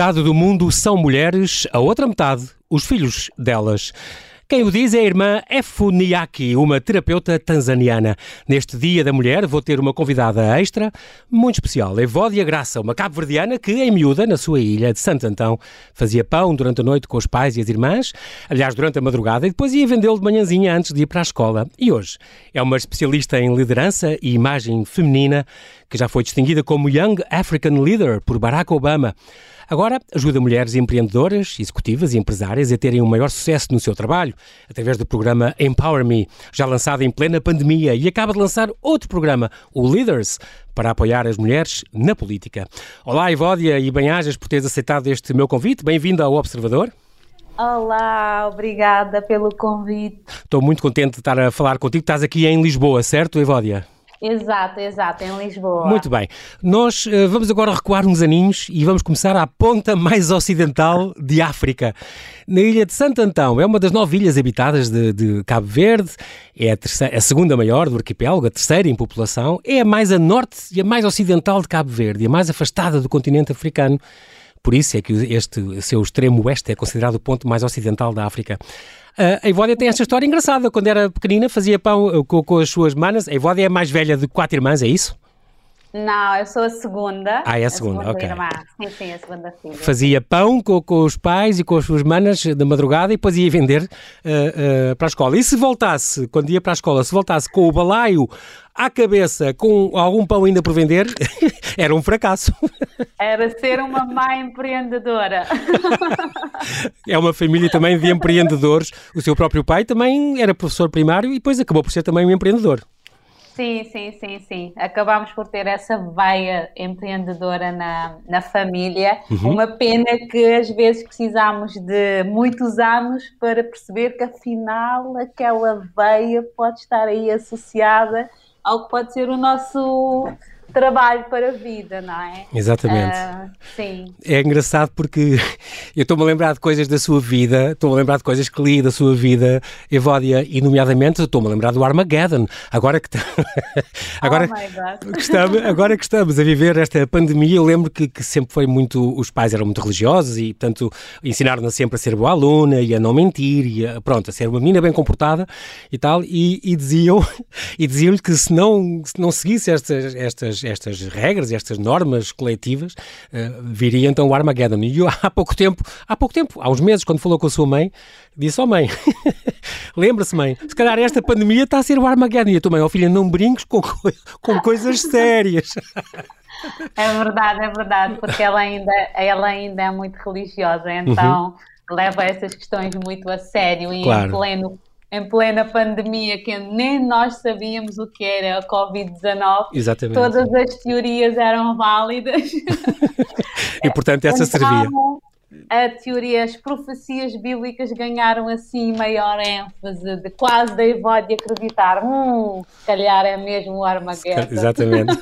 Metade do mundo são mulheres, a outra metade, os filhos delas. Quem o diz é a irmã Efuniaki, uma terapeuta tanzaniana. Neste Dia da Mulher vou ter uma convidada extra, muito especial, Evódia Graça, uma cabo-verdiana que, em miúda, na sua ilha de Santo Antão, fazia pão durante a noite com os pais e as irmãs, aliás, durante a madrugada, e depois ia vendê-lo de manhãzinha antes de ir para a escola. E hoje é uma especialista em liderança e imagem feminina, que já foi distinguida como Young African Leader por Barack Obama. Agora ajuda mulheres empreendedoras, executivas e empresárias a terem um maior sucesso no seu trabalho, através do programa Empower Me, já lançado em plena pandemia, e acaba de lançar outro programa, o Leaders, para apoiar as mulheres na política. Olá, Ivódia, e bem-ajas por teres aceitado este meu convite. Bem-vinda ao Observador. Olá, obrigada pelo convite. Estou muito contente de estar a falar contigo. Estás aqui em Lisboa, certo, Evódia? Exato, exato, em Lisboa. Muito bem. Nós uh, vamos agora recuar uns aninhos e vamos começar à ponta mais ocidental de África. Na ilha de Santo Antão, é uma das nove ilhas habitadas de, de Cabo Verde, é a, terceira, a, segunda maior do arquipélago, a terceira em população, é a mais a norte e a mais ocidental de Cabo Verde, a mais afastada do continente africano. Por isso é que este seu extremo oeste é considerado o ponto mais ocidental da África. Uh, a Evódia tem esta história engraçada. Quando era pequenina, fazia pão uh, com, com, as suas manas. A Evódia é a mais velha de quatro irmãs, é isso? Não, eu sou a segunda. Ah, é a segunda, a segunda ok. Irmã. Sim, sim, a segunda filha. Fazia pão com, com, os pais e com as suas manas da madrugada e depois ia vender uh, uh, para a escola. E se voltasse, quando ia para a escola, se voltasse com o balaio à cabeça, com algum pão ainda por vender, era um fracasso. Era ser uma má empreendedora. É uma família também de empreendedores. O seu próprio pai também era professor primário e depois acabou por ser também um empreendedor. Sim, sim, sim, sim. Acabámos por ter essa veia empreendedora na, na família. Uhum. Uma pena que às vezes precisamos de muitos anos para perceber que afinal aquela veia pode estar aí associada ao que pode ser o nosso trabalho para a vida, não é? Exatamente. Uh, sim. É engraçado porque eu estou-me a lembrar de coisas da sua vida, estou-me a lembrar de coisas que li da sua vida, Evódia, e nomeadamente estou-me a lembrar do Armageddon. Agora que, agora, oh que estamos, agora que estamos a viver esta pandemia, eu lembro que, que, sempre foi muito, os pais eram muito religiosos e, portanto, ensinaram-na sempre a ser boa aluna e a não mentir e a, pronto, a ser uma menina bem comportada e tal, e, e diziam e diziam-lhe que se não, se não seguisse estas, estas estas, regras, estas normas coletivas, uh, viria então o Armageddon. E eu, há pouco tempo, há pouco tempo, há uns meses, quando falou com a sua mãe, disse, ó oh, mãe, lembra-se mãe, se calhar esta pandemia está a ser o Armageddon. E a tua mãe, ó oh, filha, não brinques com, com coisas sérias. É verdade, é verdade, porque ela ainda, ela ainda é muito religiosa, então uhum. leva essas questões muito a sério e claro. em pleno em plena pandemia, que nem nós sabíamos o que era a Covid-19. Exatamente. Todas as teorias eram válidas. e portanto essa então, servia a teoria, as profecias bíblicas ganharam assim maior ênfase, de quase da de acreditar, hum, se calhar é mesmo o Armageddon. Exatamente.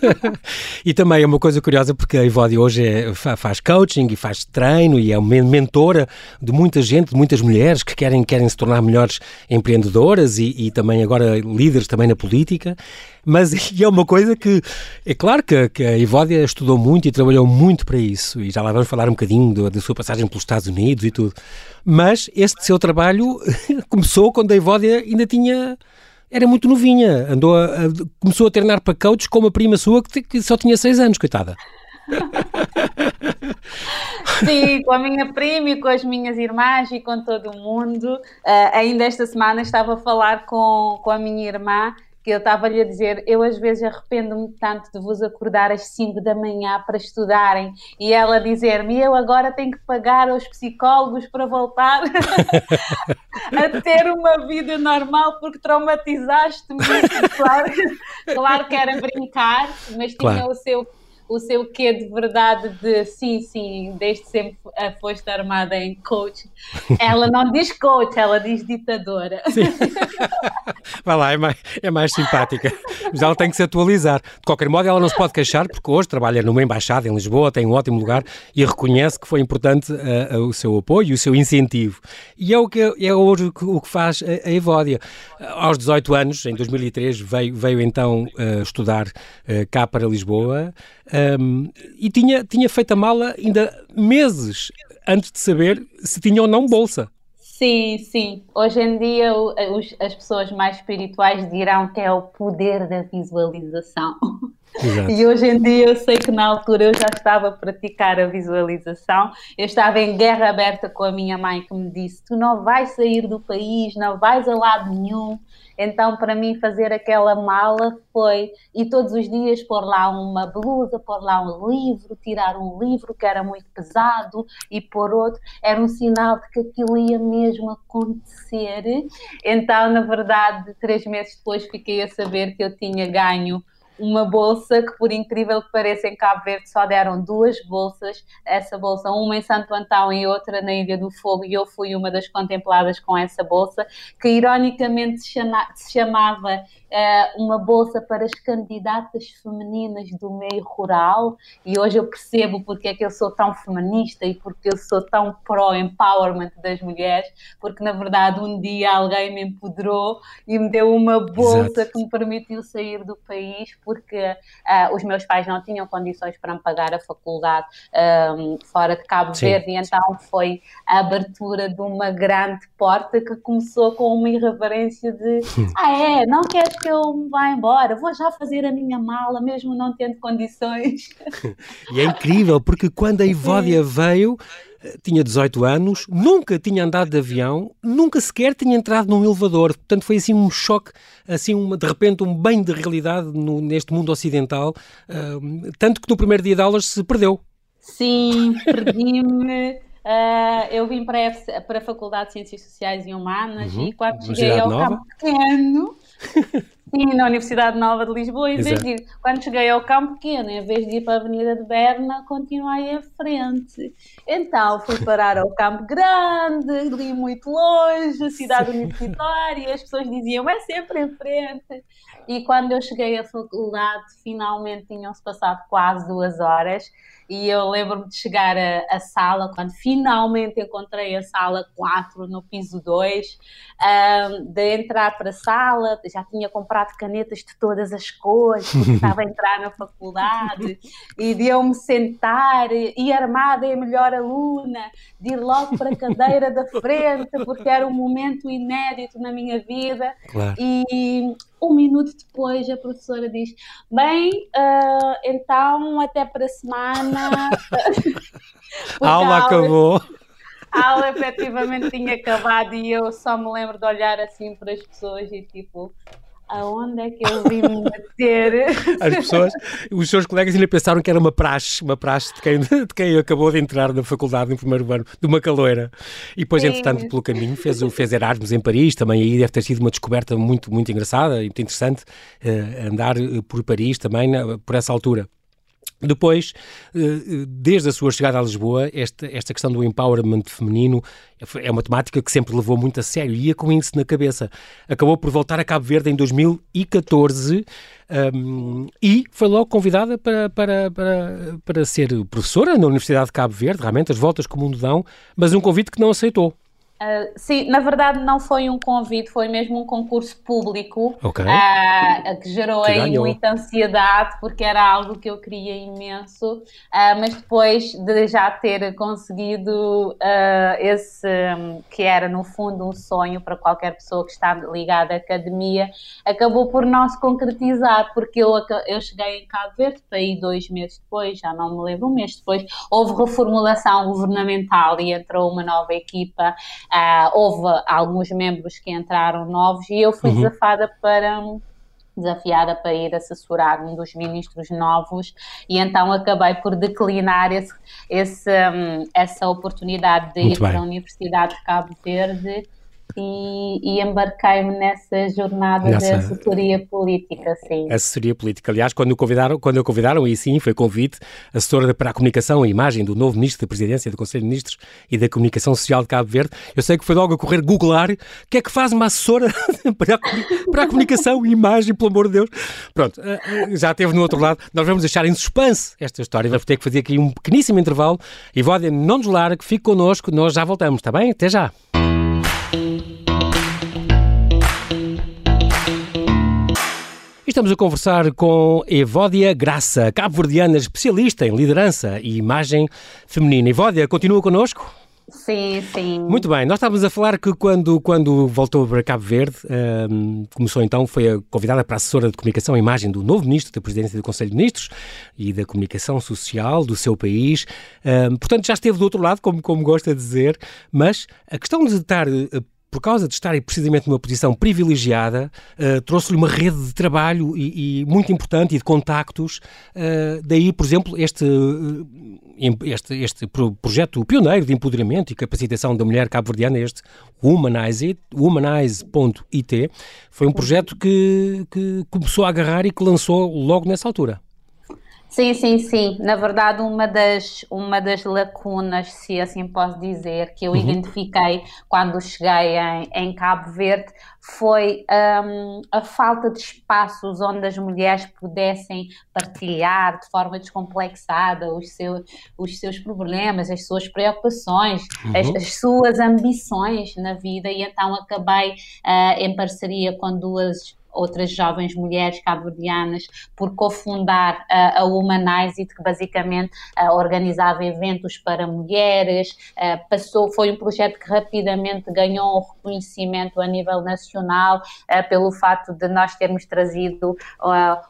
e também é uma coisa curiosa porque a Ivódia hoje é, faz coaching e faz treino e é mentora de muita gente, de muitas mulheres que querem, querem se tornar melhores empreendedoras e, e também agora líderes também na política. Mas é uma coisa que, é claro que, que a Evódia estudou muito e trabalhou muito para isso, e já lá vamos falar um bocadinho da sua passagem pelos Estados Unidos e tudo. Mas este seu trabalho começou quando a Evódia ainda tinha era muito novinha, andou a, a, começou a treinar para coach com uma prima sua que, que só tinha seis anos, coitada. Sim, com a minha prima e com as minhas irmãs e com todo mundo. Uh, ainda esta semana estava a falar com, com a minha irmã que eu estava-lhe a dizer, eu às vezes arrependo-me tanto de vos acordar às 5 da manhã para estudarem e ela dizer-me, eu agora tenho que pagar aos psicólogos para voltar a ter uma vida normal porque traumatizaste-me. Claro, claro que era brincar, mas tinha claro. o seu o seu quê de verdade de sim, sim, desde sempre foste armada em coach. Ela não diz coach, ela diz ditadora. Sim. Vai lá, é mais, é mais simpática. Mas ela tem que se atualizar. De qualquer modo, ela não se pode queixar, porque hoje trabalha numa embaixada em Lisboa, tem um ótimo lugar e reconhece que foi importante uh, uh, o seu apoio e o seu incentivo. E é o que é hoje o que faz a, a Evódia. Aos 18 anos, em 2003, veio, veio então uh, estudar cá para Lisboa. Um, e tinha, tinha feito a mala ainda meses antes de saber se tinha ou não bolsa. Sim, sim. Hoje em dia os, as pessoas mais espirituais dirão que é o poder da visualização. Exato. E hoje em dia eu sei que na altura eu já estava a praticar a visualização. Eu estava em guerra aberta com a minha mãe que me disse: Tu não vais sair do país, não vais a lado nenhum. Então, para mim, fazer aquela mala foi e todos os dias pôr lá uma blusa, pôr lá um livro, tirar um livro que era muito pesado e pôr outro, era um sinal de que aquilo ia mesmo acontecer. Então, na verdade, três meses depois fiquei a saber que eu tinha ganho uma bolsa que, por incrível que pareça, em Cabo Verde só deram duas bolsas. Essa bolsa, uma em Santo Antão e outra na Ilha do Fogo, e eu fui uma das contempladas com essa bolsa, que ironicamente se, chama, se chamava uma bolsa para as candidatas femininas do meio rural. E hoje eu percebo porque é que eu sou tão feminista e porque eu sou tão pró-empowerment das mulheres, porque na verdade um dia alguém me empoderou e me deu uma bolsa Exato. que me permitiu sair do país porque uh, os meus pais não tinham condições para me pagar a faculdade um, fora de Cabo Sim. Verde, e então foi a abertura de uma grande porta que começou com uma irreverência de ah é, não queres que eu me vá embora, vou já fazer a minha mala, mesmo não tendo condições. e é incrível, porque quando a Ivódia veio, tinha 18 anos, nunca tinha andado de avião, nunca sequer tinha entrado num elevador. Portanto, foi assim um choque, assim uma, de repente um bem de realidade no, neste mundo ocidental, uh, tanto que no primeiro dia de aulas se perdeu. Sim, perdi-me. Uh, eu vim para a, para a Faculdade de Ciências Sociais e Humanas uhum. e quando cheguei ao Nova. campo pequeno Sim, na Universidade Nova de Lisboa, em vez de ir, quando cheguei ao Campo Pequeno, em vez de ir para a Avenida de Berna, continuei em frente. Então fui parar ao Campo Grande, li muito longe, cidade universitária, as pessoas diziam é sempre em frente. E quando eu cheguei à faculdade, finalmente tinham-se passado quase duas horas e eu lembro-me de chegar à sala, quando finalmente encontrei a sala 4 no piso 2, um, de entrar para a sala, já tinha comprado canetas de todas as cores, porque estava a entrar na faculdade, e de eu me sentar e armada em a melhor aluna, de ir logo para a cadeira da frente, porque era um momento inédito na minha vida. Claro. E um minuto depois a professora diz: Bem, uh, então até para a semana. a aula acabou. A aula efetivamente tinha acabado e eu só me lembro de olhar assim para as pessoas e tipo, aonde é que eu vim me meter? As pessoas, os seus colegas ainda pensaram que era uma praxe, uma praxe de quem, de quem acabou de entrar na faculdade no primeiro ano, de uma caloeira. E depois, Sim. entretanto, pelo caminho, fez, fez Erasmus em Paris, também aí deve ter sido uma descoberta muito, muito engraçada e muito interessante, uh, andar eh, por Paris também, por essa altura. Depois, eh, desde a sua chegada a Lisboa, esta, esta questão do empowerment feminino é uma temática que sempre levou muito a sério, ia com isso na cabeça. Acabou por voltar a Cabo Verde em 2014 um, e foi logo convidada para, para, para, para ser professora na Universidade de Cabo Verde, realmente as voltas que o mundo dão, mas um convite que não aceitou. Uh, sim, na verdade não foi um convite, foi mesmo um concurso público okay. uh, que gerou que aí muita ansiedade porque era algo que eu queria imenso, uh, mas depois de já ter conseguido esse um, que era no fundo um sonho para qualquer pessoa que está ligada à academia, acabou por não se concretizar porque eu, eu cheguei em Cabo Verde, aí dois meses depois, já não me lembro, um mês depois, houve reformulação governamental e entrou uma nova equipa Uh, houve alguns membros que entraram novos e eu fui uhum. desafada para desafiada para ir assessorar um dos ministros novos e então acabei por declinar esse, esse, um, essa oportunidade de Muito ir bem. para a Universidade de Cabo Verde e, e embarquei-me nessa jornada nessa... de assessoria política, sim. Assessoria política. Aliás, quando o convidaram, quando o convidaram, e sim, foi convite, assessora para a comunicação e imagem do novo Ministro da Presidência do Conselho de Ministros e da Comunicação Social de Cabo Verde, eu sei que foi logo a correr googlar o que é que faz uma assessora para, a, para a comunicação e imagem, pelo amor de Deus. Pronto, eh, eh, já esteve no outro lado. Nós vamos deixar em suspense esta história, vamos ter que fazer aqui um pequeníssimo intervalo. E Vódia, não nos largue, fique connosco, nós já voltamos, está bem? Até já. Estamos a conversar com Evódia Graça, cabo-verdiana especialista em liderança e imagem feminina. Evódia, continua connosco? Sim, sim. Muito bem, nós estávamos a falar que quando, quando voltou para Cabo Verde, um, começou então, foi convidada para a assessora de comunicação e imagem do novo ministro da Presidência do Conselho de Ministros e da Comunicação Social do seu país. Um, portanto, já esteve do outro lado, como, como gosta de dizer, mas a questão de estar eh, por causa de estar precisamente numa posição privilegiada, uh, trouxe-lhe uma rede de trabalho e, e, muito importante e de contactos. Uh, daí, por exemplo, este, eh, este, este projeto pioneiro de empoderamento e capacitação da mulher cabo-verdiana, este Womanize.it, Womanize.it, foi um projeto que, que começou a agarrar e que lançou logo nessa altura. Sim, sim, sim. Na verdade, uma das, uma das lacunas, se assim posso dizer, que eu uhum. identifiquei quando cheguei em, em Cabo Verde foi um, a falta de espaços onde as mulheres pudessem partilhar de forma descomplexada os, seu, os seus problemas, as suas preocupações, uhum. as, as, suas ambições na vida. E então acabei uh, em parceria com duas outras jovens mulheres cabo-verdianas por cofundar uh, a Humanize que basicamente uh, organizava eventos para mulheres, uh, passou, foi um projeto que rapidamente ganhou um reconhecimento a nível nacional pelo fato de nós termos trazido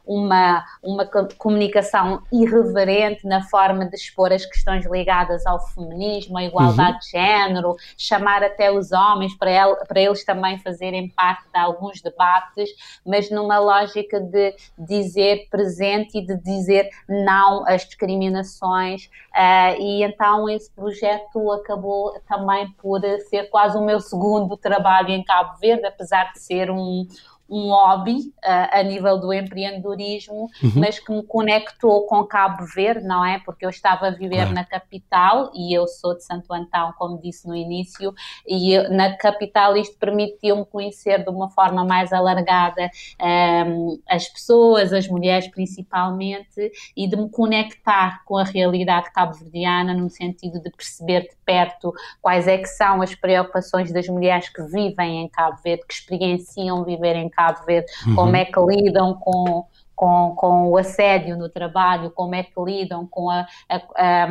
uma, uma comunicação irreverente na forma de expor as questões ligadas ao feminismo, à igualdade uhum. de género, chamar até os homens para, el, para eles também fazerem parte de alguns debates mas numa lógica de dizer presente e de dizer não às discriminações. Uh, e então esse projeto acabou também por ser quase o meu segundo trabalho em Cabo Verde, apesar de ser um um hobby uh, a nível do empreendedorismo, uhum. mas que me conectou com Cabo Verde, não é? Porque eu estava a viver claro. na capital e eu sou de Santo Antão, como disse no início, e eu, na capital isto permitiu-me conhecer de uma forma mais alargada um, ehm, as pessoas, as mulheres principalmente, e de me conectar com a realidade cabo-verdiana no sentido de perceber de perto quais é que são as preocupações das mulheres que vivem em Cabo Verde, que experienciam viver em Cabo Verde, uhum. como é que lidam com, com, com o assédio no trabalho, como é que lidam com a, a, a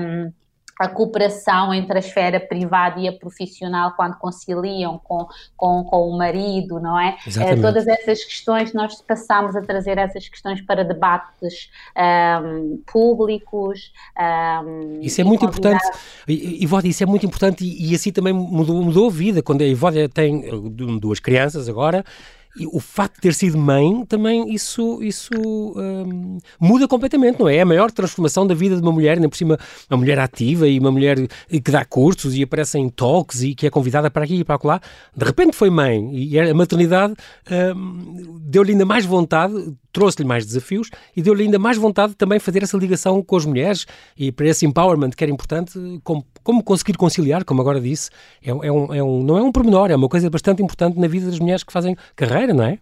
a cooperação entre a esfera privada e a profissional quando conciliam com, com, com o marido, não é? Exatamente. todas essas questões, nós passamos a trazer essas questões para debates um, públicos. Um, isso é muito importante, Ivódia, isso é muito importante e, e, assim também mudou, mudou a vida. Quando a Ivódia tem uh, duas crianças agora, e o facto de ter sido mãe, também isso, isso um, muda completamente, não é? É a maior transformação da vida de uma mulher, ainda por cima, uma mulher ativa e uma mulher que dá cursos e aparece em talks e que é convidada para aqui e para lá. De repente foi mãe e a maternidade um, deu-lhe ainda mais vontade, trouxe-lhe mais desafios e deu-lhe ainda mais vontade de também fazer essa ligação com as mulheres e para esse empowerment que era importante, como, como conseguir conciliar, como agora disse, é, é, um, é um, não é um pormenor, é uma coisa bastante importante na vida das mulheres que fazem carreira, não é?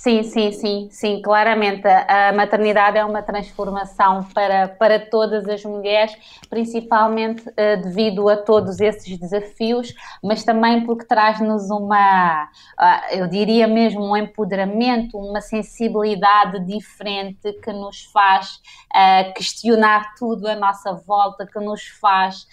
Sim, sim, sim, sim, claramente a maternidade é uma transformação para, para todas as mulheres, principalmente uh, devido a todos esses desafios, mas também porque traz-nos uma, uh, eu diria mesmo um empoderamento, uma sensibilidade diferente que nos faz uh, questionar tudo à nossa volta, que nos faz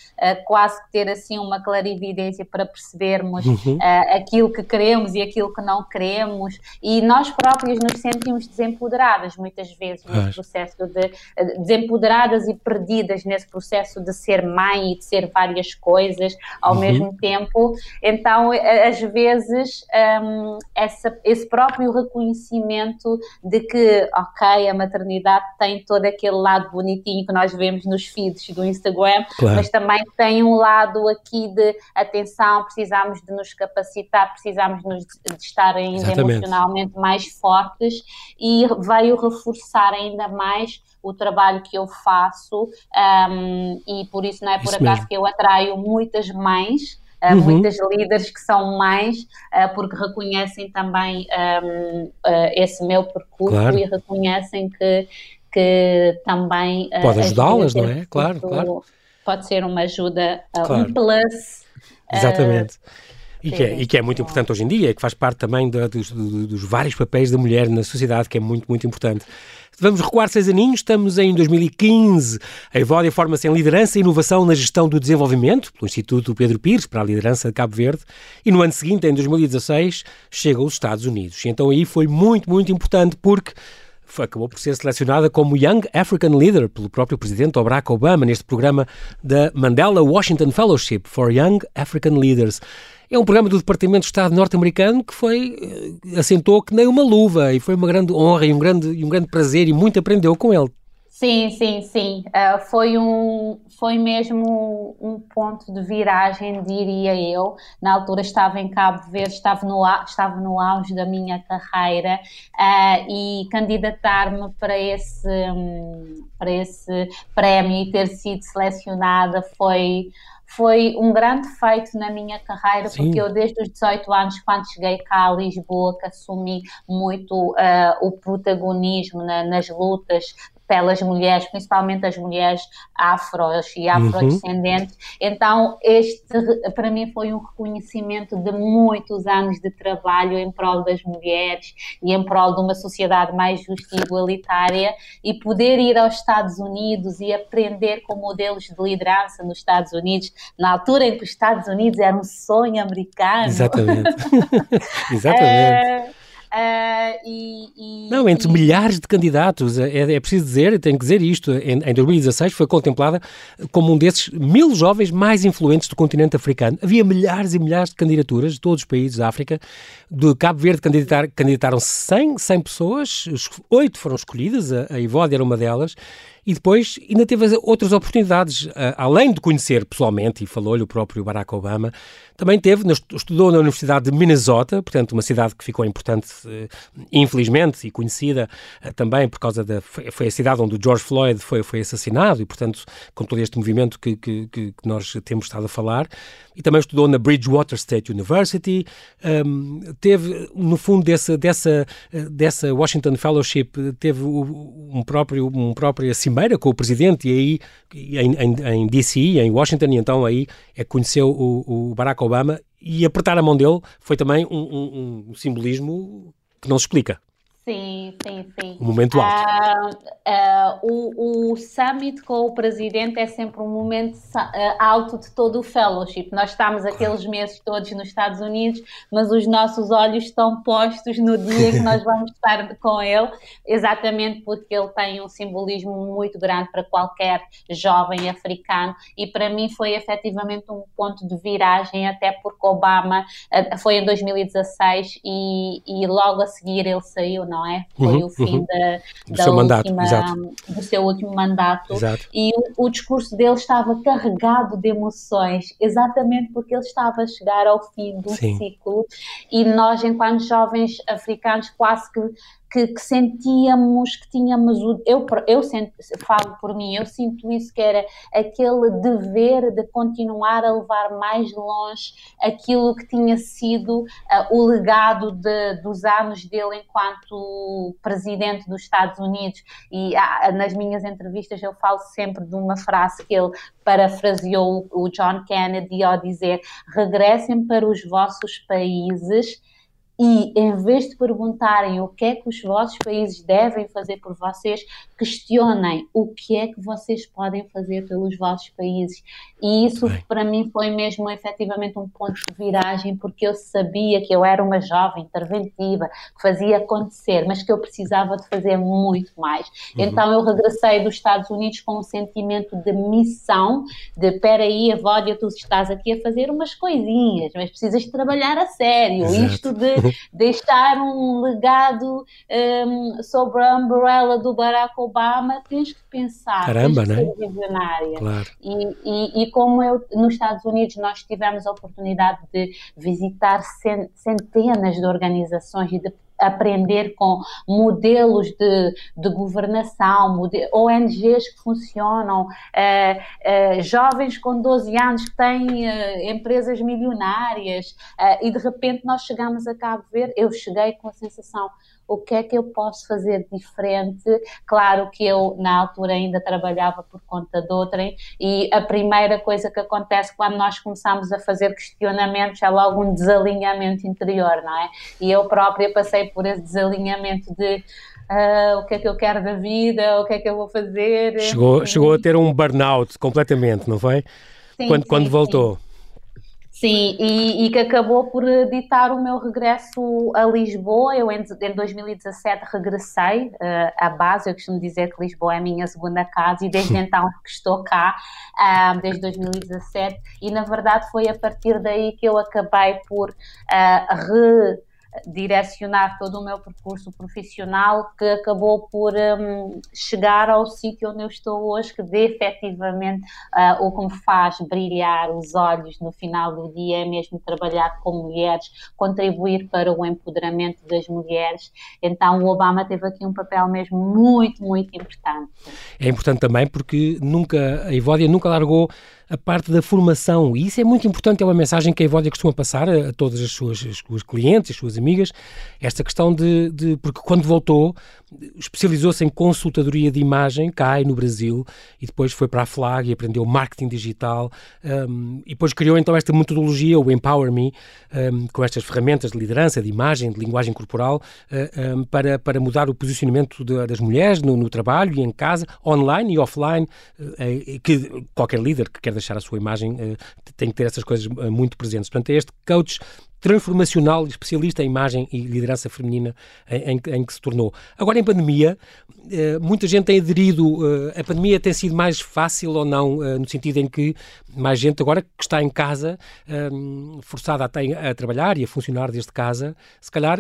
quase ter assim uma clarividência para percebermos uhum. aquilo que queremos e aquilo que não queremos e nós próprias nos sentimos desempoderadas muitas vezes nesse processo de desempoderadas e perdidas nesse processo de ser mãe e de ser várias coisas ao uhum. mesmo tempo. Então, às vezes, um, essa, esse próprio reconhecimento de que, ok, a maternidade tem todo aquele lado bonitinho que nós vemos nos feeds do Instagram, claro. mas também tem um lado aqui de atenção, precisamos de nos capacitar, precisamos de, de estar ainda Exatamente. emocionalmente mais fortes e veio reforçar ainda mais o trabalho que eu faço um, e por isso não é por isso acaso mesmo. que eu atraio muitas mães Uh, uhum. muitas líderes que são mães, uh, porque reconhecem também um, uh, esse meu percurso claro. e reconhecem que, que também. Pode ajudá-las, não é? Claro, claro. Pode ser uma ajuda, claro. um plus. Exatamente. E que, é, e que, é, muito importante hoje em dia, que faz parte também dos, dos, vários papéis da mulher na sociedade, que é muito, muito importante. Vamos recuar seis aninhos, estamos em 2015. A Evódia forma-se em liderança e inovação na gestão do desenvolvimento, pelo Instituto Pedro Pires, para a liderança de Cabo Verde, e no ano seguinte, em 2016, chega aos Estados Unidos. E então aí foi muito, muito importante, porque acabou por ser selecionada como Young African Leader pelo próprio presidente Barack Obama neste programa da Mandela Washington Fellowship for Young African Leaders. É um programa do Departamento de Estado norte-americano que foi, eh, assentou que nem uma luva e foi uma grande honra e um grande, e um grande prazer e muito aprendeu com ele. Sim, sim, sim. Uh, foi, um, foi mesmo um ponto de viragem, diria eu. Na altura estava em Cabo Verde, estava no, estava no auge da minha carreira uh, e candidatar-me para esse, um, para esse prémio e ter sido selecionada foi foi um grande feito na minha carreira, Sim. porque eu desde os 18 anos, quando cheguei cá a Lisboa, que assumi muito uh, o protagonismo na, nas lutas pelas mulheres, principalmente as mulheres afros e afrodescendentes. Uhum. Então, este para mim foi um reconhecimento de muitos anos de trabalho em prol das mulheres e em prol de uma sociedade mais justa e igualitária e poder ir aos Estados Unidos e aprender com modelos de liderança nos Estados Unidos, na altura em que os Estados Unidos era um sonho americano. Exatamente. Exatamente. É Uh, e, e, não, entre e... milhares de candidatos, é, é preciso dizer, tenho que dizer isto, em, em 2016 foi contemplada como um desses mil jovens mais influentes do continente africano. Havia milhares e milhares de candidaturas de todos os países da África. Do Cabo Verde candidatar, candidataram 100, 100 pessoas, oito foram escolhidas, a, a Ivódia era uma delas, e depois ainda teve outras oportunidades, além de conhecer pessoalmente, e falou-lhe o próprio Barack Obama, também teve, estudou na Universidade de Minnesota, portanto uma cidade que ficou importante, eh, infelizmente, e conhecida eh, também por causa da... Foi a cidade onde o George Floyd foi, foi assassinado, e portanto com todo este movimento que, que, que nós temos estado a falar, e também estudou na Bridgewater State University, um, teve, no fundo dessa, dessa, dessa Washington Fellowship, teve um próprio, um próprio com o presidente e aí em, em, em DC, em Washington, e então aí é que conheceu o, o Barack Obama e apertar a mão dele foi também um, um, um simbolismo que não se explica. Sim, sim, sim. Um momento alto. Uh, uh, o, o summit com o presidente é sempre um momento uh, alto de todo o fellowship. Nós estamos aqueles meses todos nos Estados Unidos, mas os nossos olhos estão postos no dia que nós vamos estar com ele, exatamente porque ele tem um simbolismo muito grande para qualquer jovem africano e para mim foi efetivamente um ponto de viragem, até porque Obama foi em 2016 e, e logo a seguir ele saiu, não não é? Foi uhum, o fim uhum. da, do, da seu última, mandato, do seu último mandato. Exato. E o, o, discurso dele estava carregado de emoções, exatamente porque ele estava a chegar ao fim do ciclo e nós, enquanto jovens africanos, quase que que, que, sentíamos que tínhamos o, eu, eu sento, falo por mim, eu sinto isso que era aquele dever de continuar a levar mais longe aquilo que tinha sido uh, o legado de, dos anos dele enquanto presidente dos Estados Unidos. E uh, nas minhas entrevistas eu falo sempre de uma frase que ele parafraseou o John Kennedy ao dizer regressem para os vossos países e em vez de perguntarem o que é que os vossos países devem fazer por vocês, questionem o que é que vocês podem fazer pelos vossos países. E isso Bem. para mim foi mesmo efetivamente um ponto de viragem, porque eu sabia que eu era uma jovem interventiva, que fazia acontecer, mas que eu precisava de fazer muito mais. Uhum. Então eu regressei dos Estados Unidos com um sentimento de missão, de peraí, Evódia, tu estás aqui a fazer umas coisinhas, mas precisas trabalhar a sério. Exato. Isto de deixar um legado um, sobre a umbrella do Barack Obama, tens que pensar, Caramba, tens que né? ser visionária. Claro. E, e, e, como eu, nos Estados Unidos nós tivemos a oportunidade de visitar centenas de organizações e de aprender com modelos de, de governação, model, ONGs que funcionam, uh, uh, jovens com 12 anos que têm uh, empresas milionárias e de repente nós chegamos a Cabo Verde, eu cheguei com a sensação o que é que eu posso fazer diferente. Claro que eu, na altura, ainda trabalhava por conta de outrem, e a primeira coisa que acontece quando nós começamos a fazer questionamentos é logo um desalinhamento interior, não é? E eu própria passei por esse desalinhamento de. Uh, o que é que eu quero da vida, o que é que eu vou fazer. Chegou, chegou a ter um burnout completamente, não foi? Sim, quando, sim, quando voltou. Sim. Sim, e, e, que acabou por ditar o meu regresso a Lisboa. Eu, em, em 2017, regressei uh, à base. Eu costumo dizer que Lisboa é a minha segunda casa e desde então que estou cá, uh, desde 2017. E, na verdade, foi a partir daí que eu acabei por uh, re direcionar todo o meu percurso profissional que acabou por um, chegar ao sítio onde eu estou hoje, que vê efetivamente uh, o que me faz brilhar os olhos no final do dia é mesmo trabalhar com mulheres, contribuir para o empoderamento das mulheres. Então o Obama teve aqui um papel mesmo muito, muito importante. É importante também porque nunca, a Ivódia nunca largou a parte da formação. E isso é muito importante, é uma mensagem que a Evódia costuma passar a, a todas as suas, as suas clientes, as suas amigas, esta questão de, de porque quando voltou, especializou-se em consultadoria de imagem, cá no Brasil, e depois foi para a Flag e aprendeu marketing digital, um, e depois criou então esta metodologia, o Empower Me, um, com estas ferramentas de liderança, de imagem, de linguagem corporal, uh, um, para, para mudar o posicionamento de, das mulheres no, no, trabalho e em casa, online e offline, uh, que qualquer líder que quer deixar a sua imagem uh, tem que ter essas coisas muito presentes. Portanto, é este coach transformacional e especialista em imagem e liderança feminina em, em, em, que se tornou. Agora, em pandemia, eh, muita gente tem aderido. Eh, a pandemia tem sido mais fácil ou não, eh, no sentido em que mais gente agora que está em casa, forçada a, a trabalhar e a funcionar desde casa, se calhar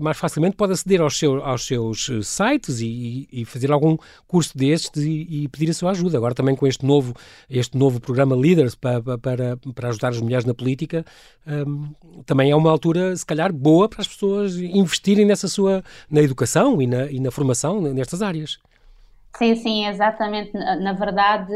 mais facilmente pode aceder aos, seu, aos seus sites e, e, fazer algum curso destes e, e, pedir a sua ajuda. Agora também com este novo, este novo programa Leaders para, para, para ajudar as mulheres na política, também é uma altura, se calhar, boa para as pessoas investirem nessa sua, na educação e na, e na formação nestas áreas. Sim, sim, exatamente. Na verdade,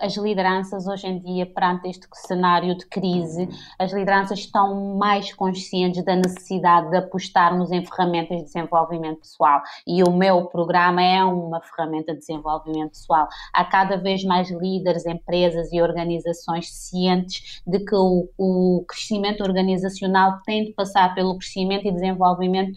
as lideranças hoje em dia, perante este cenário de crise, as lideranças estão mais conscientes da necessidade de apostarmos em ferramentas de desenvolvimento pessoal. E o meu programa é uma ferramenta de desenvolvimento pessoal. Há cada vez mais líderes, empresas e organizações cientes de que o, o crescimento organizacional tem de passar pelo crescimento e desenvolvimento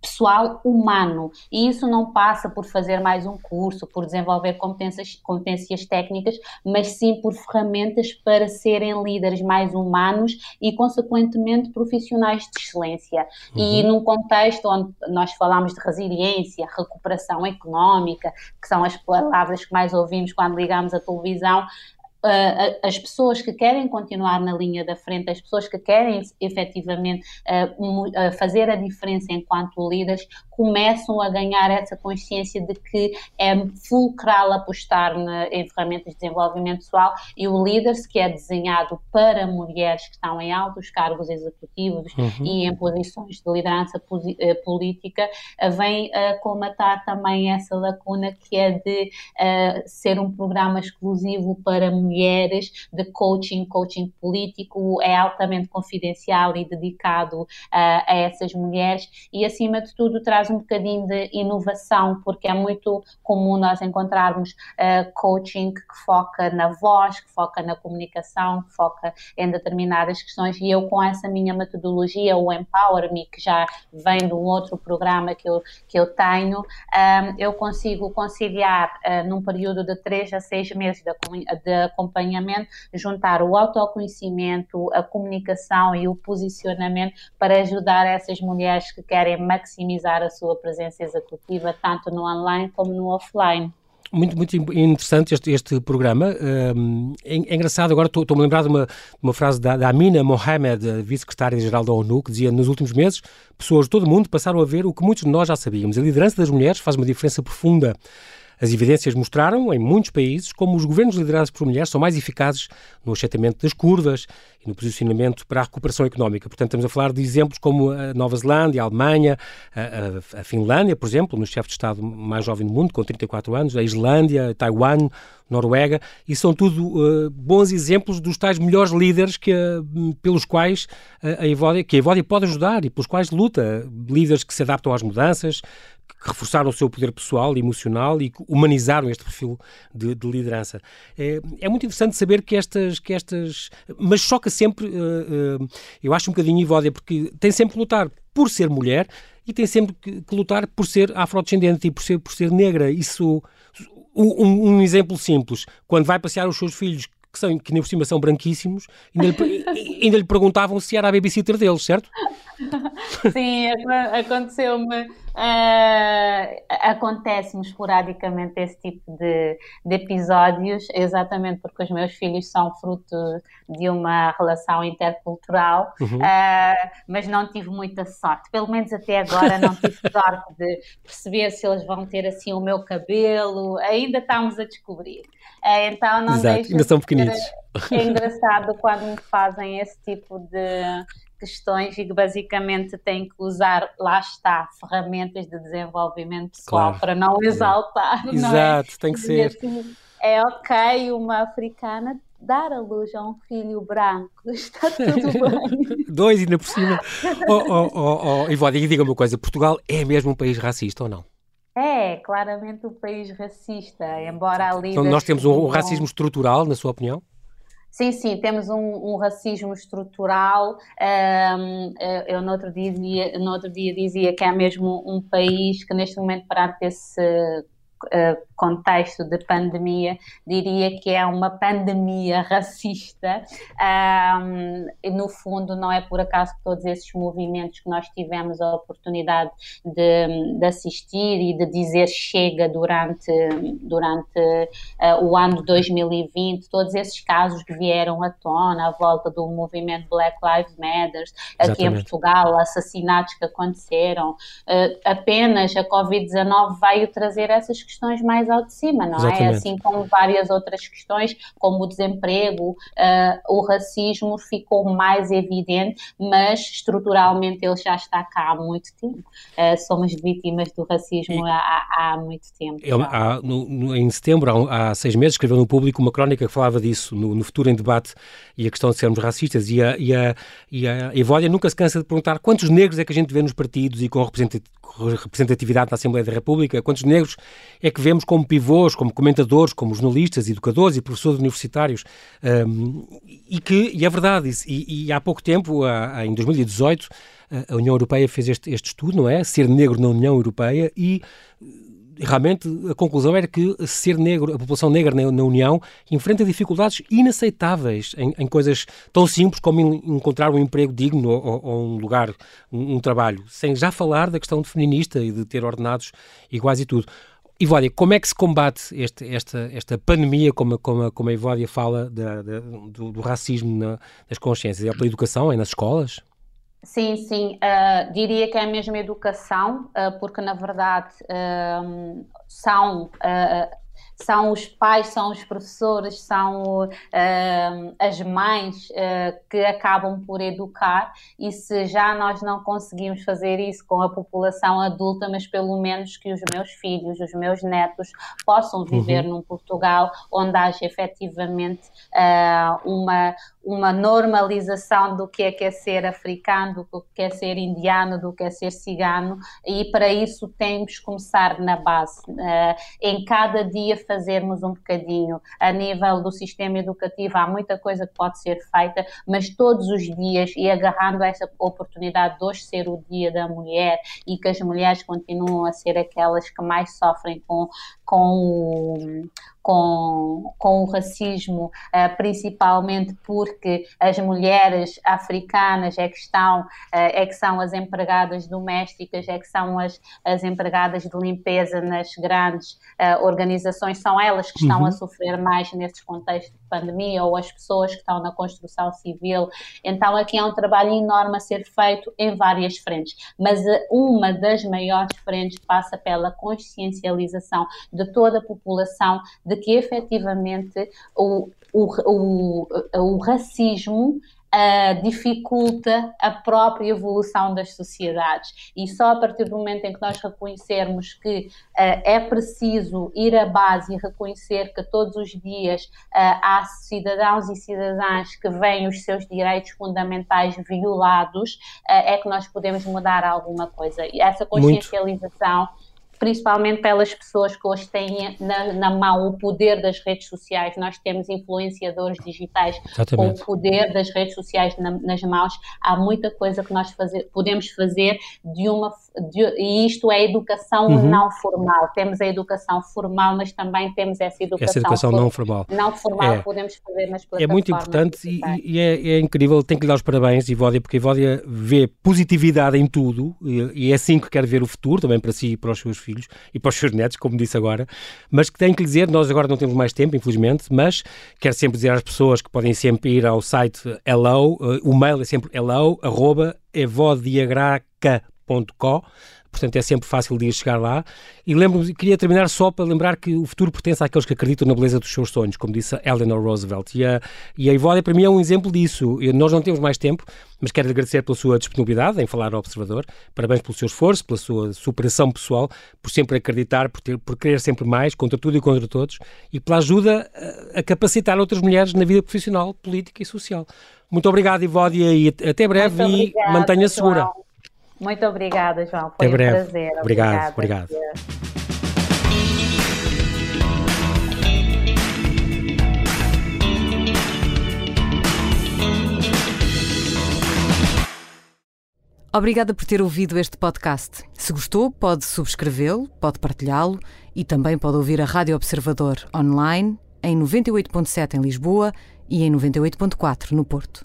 pessoal humano. E isso não passa por fazer mais um curso, por desenvolver competências, competências técnicas, mas sim por ferramentas para serem líderes mais humanos e, consequentemente, profissionais de excelência. Uhum. E num contexto onde nós falamos de resiliência, recuperação económica, que são as palavras que mais ouvimos quando ligamos a televisão, Uh, as pessoas que querem continuar na linha da frente, as pessoas que querem efetivamente uh, uh, fazer a diferença enquanto líderes, começam a ganhar essa consciência de que é fulcral apostar na, em ferramentas de desenvolvimento pessoal e o Leaders, que é desenhado para mulheres que estão em altos cargos executivos uhum. e em posições de liderança política, vem a colmatar também essa lacuna que é de ser um programa exclusivo para mulheres mulheres de coaching, coaching político, é altamente confidencial e dedicado uh, a essas mulheres. E, acima de tudo, traz um bocadinho de inovação, porque é muito comum nós encontrarmos uh, coaching que foca na voz, que foca na comunicação, que foca em determinadas questões. E eu com essa minha metodologia, o Empower Me, que já vem de um outro programa que eu, que eu tenho, um, ah, eu consigo conciliar uh, num período de 3 a 6 meses da, da acompanhamento, juntar o autoconhecimento, a comunicação e o posicionamento para ajudar essas mulheres que querem maximizar a sua presença executiva, tanto no online como no offline. Muito, muito interessante este, este programa. Um, é, é, engraçado, agora estou-me a lembrar de uma, uma frase da, da Amina Mohamed, vice-secretária-geral da ONU, que dizia: Nos últimos meses, pessoas de todo o mundo passaram a ver o que muitos de nós já sabíamos. A liderança das mulheres faz uma diferença profunda As evidências mostraram, em muitos países, como os governos liderados por mulheres são mais eficazes no achatamento das curvas e no posicionamento para a recuperação económica. Portanto, estamos a falar de exemplos como a Nova Zelândia, a Alemanha, a, a, a Finlândia, por exemplo, no chefe de Estado mais jovem do mundo, com 34 anos, a Islândia, Taiwan, Noruega, e são tudo uh, bons exemplos dos tais melhores líderes que, uh, pelos quais uh, a Evódia, que a Evódia pode ajudar e pelos quais luta. Líderes que se adaptam às mudanças, que reforçaram o seu poder pessoal e emocional e que humanizaram este perfil de, de liderança. É, é, muito interessante saber que estas, que estas mas choca sempre, uh, uh, eu acho um bocadinho Ivódia, porque tem sempre que lutar por ser mulher e tem sempre que, que lutar por ser afrodescendente e por ser, por ser negra. Isso, um, um exemplo simples, quando vai passear os seus filhos que, são, que nem por cima são branquíssimos, ainda lhe, ainda lhe perguntavam se era a babysitter deles, certo? Sim, aconteceu-me Uh, Acontece-me esporadicamente esse tipo de, de, episódios, exatamente porque os meus filhos são fruto de uma relação intercultural, uhum. uh, mas não tive muita sorte, pelo menos até agora não tive sorte de perceber se eles vão ter assim o meu cabelo, ainda estamos a descobrir. Uh, então não Exato, ainda são pequenitos. É engraçado quando me fazem esse tipo de questões e que basicamente tem que usar, lá está, ferramentas de desenvolvimento pessoal claro. para não exaltar. Não é? Exato, tem que ser. Assim, é ok uma africana dar a luz a um filho branco, está tudo bem. Dois ainda por cima. Oh, oh, oh, oh, Ivone, diga-me uma coisa, Portugal é mesmo um país racista ou não? É, claramente um país racista, embora ali... Então, nós temos um, um racismo estrutural, na sua opinião? Sim, sim, temos um, um racismo estrutural. Um, eu no outro, dia, no outro dia dizia que é mesmo um país que neste momento perante esse uh, contexto de pandemia, diria que é uma pandemia racista. Um, no fundo, não é por acaso que todos esses movimentos que nós tivemos a oportunidade de, de assistir e de dizer chega durante, durante uh, o ano 2020, todos esses casos que vieram à tona, à volta do movimento Black Lives Matter, aqui em Portugal, assassinatos que aconteceram, uh, apenas a Covid-19 veio trazer essas questões mais ao de cima, não é? Exatamente. é? Assim como várias outras questões, como o desemprego, uh, o racismo ficou mais evidente, mas estruturalmente ele já está cá há muito tempo. Uh, somos vítimas do racismo e, há, há, muito tempo. Ele, há, no, no, em setembro, há, há, seis meses, escreveu no Público uma crónica que falava disso, no, no Futuro em Debate, e a questão de sermos racistas, e a, e a, e a nunca se cansa de perguntar quantos negros é que a gente vê nos partidos e com representatividade na Assembleia da República, quantos negros é que vemos como pivôs, como comentadores, como jornalistas, educadores e professores universitários. Um, e que, e é verdade, e, e há pouco tempo, a, em 2018, a União Europeia fez este, este estudo, não é? Ser negro na União Europeia e realmente a conclusão era que ser negro, a população negra na, na União enfrenta dificuldades inaceitáveis em, em, coisas tão simples como encontrar um emprego digno ou, ou um lugar, um, um, trabalho, sem já falar da questão de feminista e de ter ordenados iguais e tudo. Ivódia, como é que se combate este, esta, esta pandemia, como, como, como a Ivódia fala, da, da, do, do, racismo na, nas consciências? É pela educação? É nas escolas? Sim, sim, uh, diria que é a mesma educação, uh, porque na verdade uh, são são os pais, são os professores, são uh, as mães uh, que acabam por educar, e se já nós não conseguimos fazer isso com a população adulta, mas pelo menos que os meus filhos, os meus netos possam viver uhum. num Portugal onde haja efetivamente uh, uma, uma normalização do que é que é ser africano, do que é ser indiano, do que é ser cigano, e para isso temos que começar na base, em cada dia fazermos um bocadinho. A nível do sistema educativo, há muita coisa que pode ser feita, mas todos os dias, e agarrando essa oportunidade de hoje ser o Dia da Mulher e que as mulheres continuam a ser aquelas que mais sofrem com, com o, com, com o racismo, uh, principalmente porque as mulheres africanas é que estão, uh, é que são as empregadas domésticas, é que são as, as empregadas de limpeza nas grandes uh, organizações, são elas que estão uhum. a sofrer mais nesses contextos de pandemia, ou as pessoas que estão na construção civil. Então aqui é um trabalho enorme a ser feito em várias frentes, mas uma das maiores frentes passa pela consciencialização de toda a população de que efetivamente o, o, o, o racismo uh, dificulta a própria evolução das sociedades. E só a partir do momento em que nós reconhecermos que uh, é preciso ir à base e reconhecer que todos os dias uh, há cidadãos e cidadãs que veem os seus direitos fundamentais violados, é que nós podemos mudar alguma coisa. E essa consciencialização. Muito principalmente pelas pessoas que hoje têm na, na, mão o poder das redes sociais. Nós temos influenciadores digitais Exatamente. com o poder das redes sociais na, nas mãos. Há muita coisa que nós fazer, podemos fazer de uma de, e isto é educação uhum. não formal. Temos a educação formal, mas também temos essa educação, essa educação não formal. Não formal é. podemos fazer nas plataformas. É muito importante e, e é, é, incrível. Tenho que lhe dar os parabéns, Ivódia, porque a Ivódia vê positividade em tudo e, e é assim que quer ver o futuro, também para si e para os seus filhos filhos e para os seus netos, como disse agora, mas que tenho que dizer, nós agora não temos mais tempo, infelizmente, mas quero sempre dizer às pessoas que podem sempre ir ao site hello, uh, o mail é sempre hello, arroba evodiagraca.com portanto é sempre fácil de ir chegar lá. E lembro queria terminar só para lembrar que o futuro pertence àqueles que acreditam na beleza dos seus sonhos, como disse Eleanor Roosevelt. E a, e a Ivódia, para mim, é um exemplo disso. Nós não temos mais tempo, mas quero agradecer pela sua disponibilidade em falar ao Observador. Parabéns pelo seu esforço, pela sua superação pessoal, por sempre acreditar, por, ter, por querer sempre mais, contra tudo e contra todos, e pela ajuda a, a capacitar outras mulheres na vida profissional, política e social. Muito obrigado, Ivódia, e até breve e mantenha-se segura. Muito obrigada, João. Foi Até um breve. prazer. Obrigado, obrigado. Obrigada por ter ouvido este podcast. Se gostou, pode subscrevê-lo, pode partilhá-lo e também pode ouvir a Rádio Observador online em 98.7 em Lisboa e em 98.4 no Porto.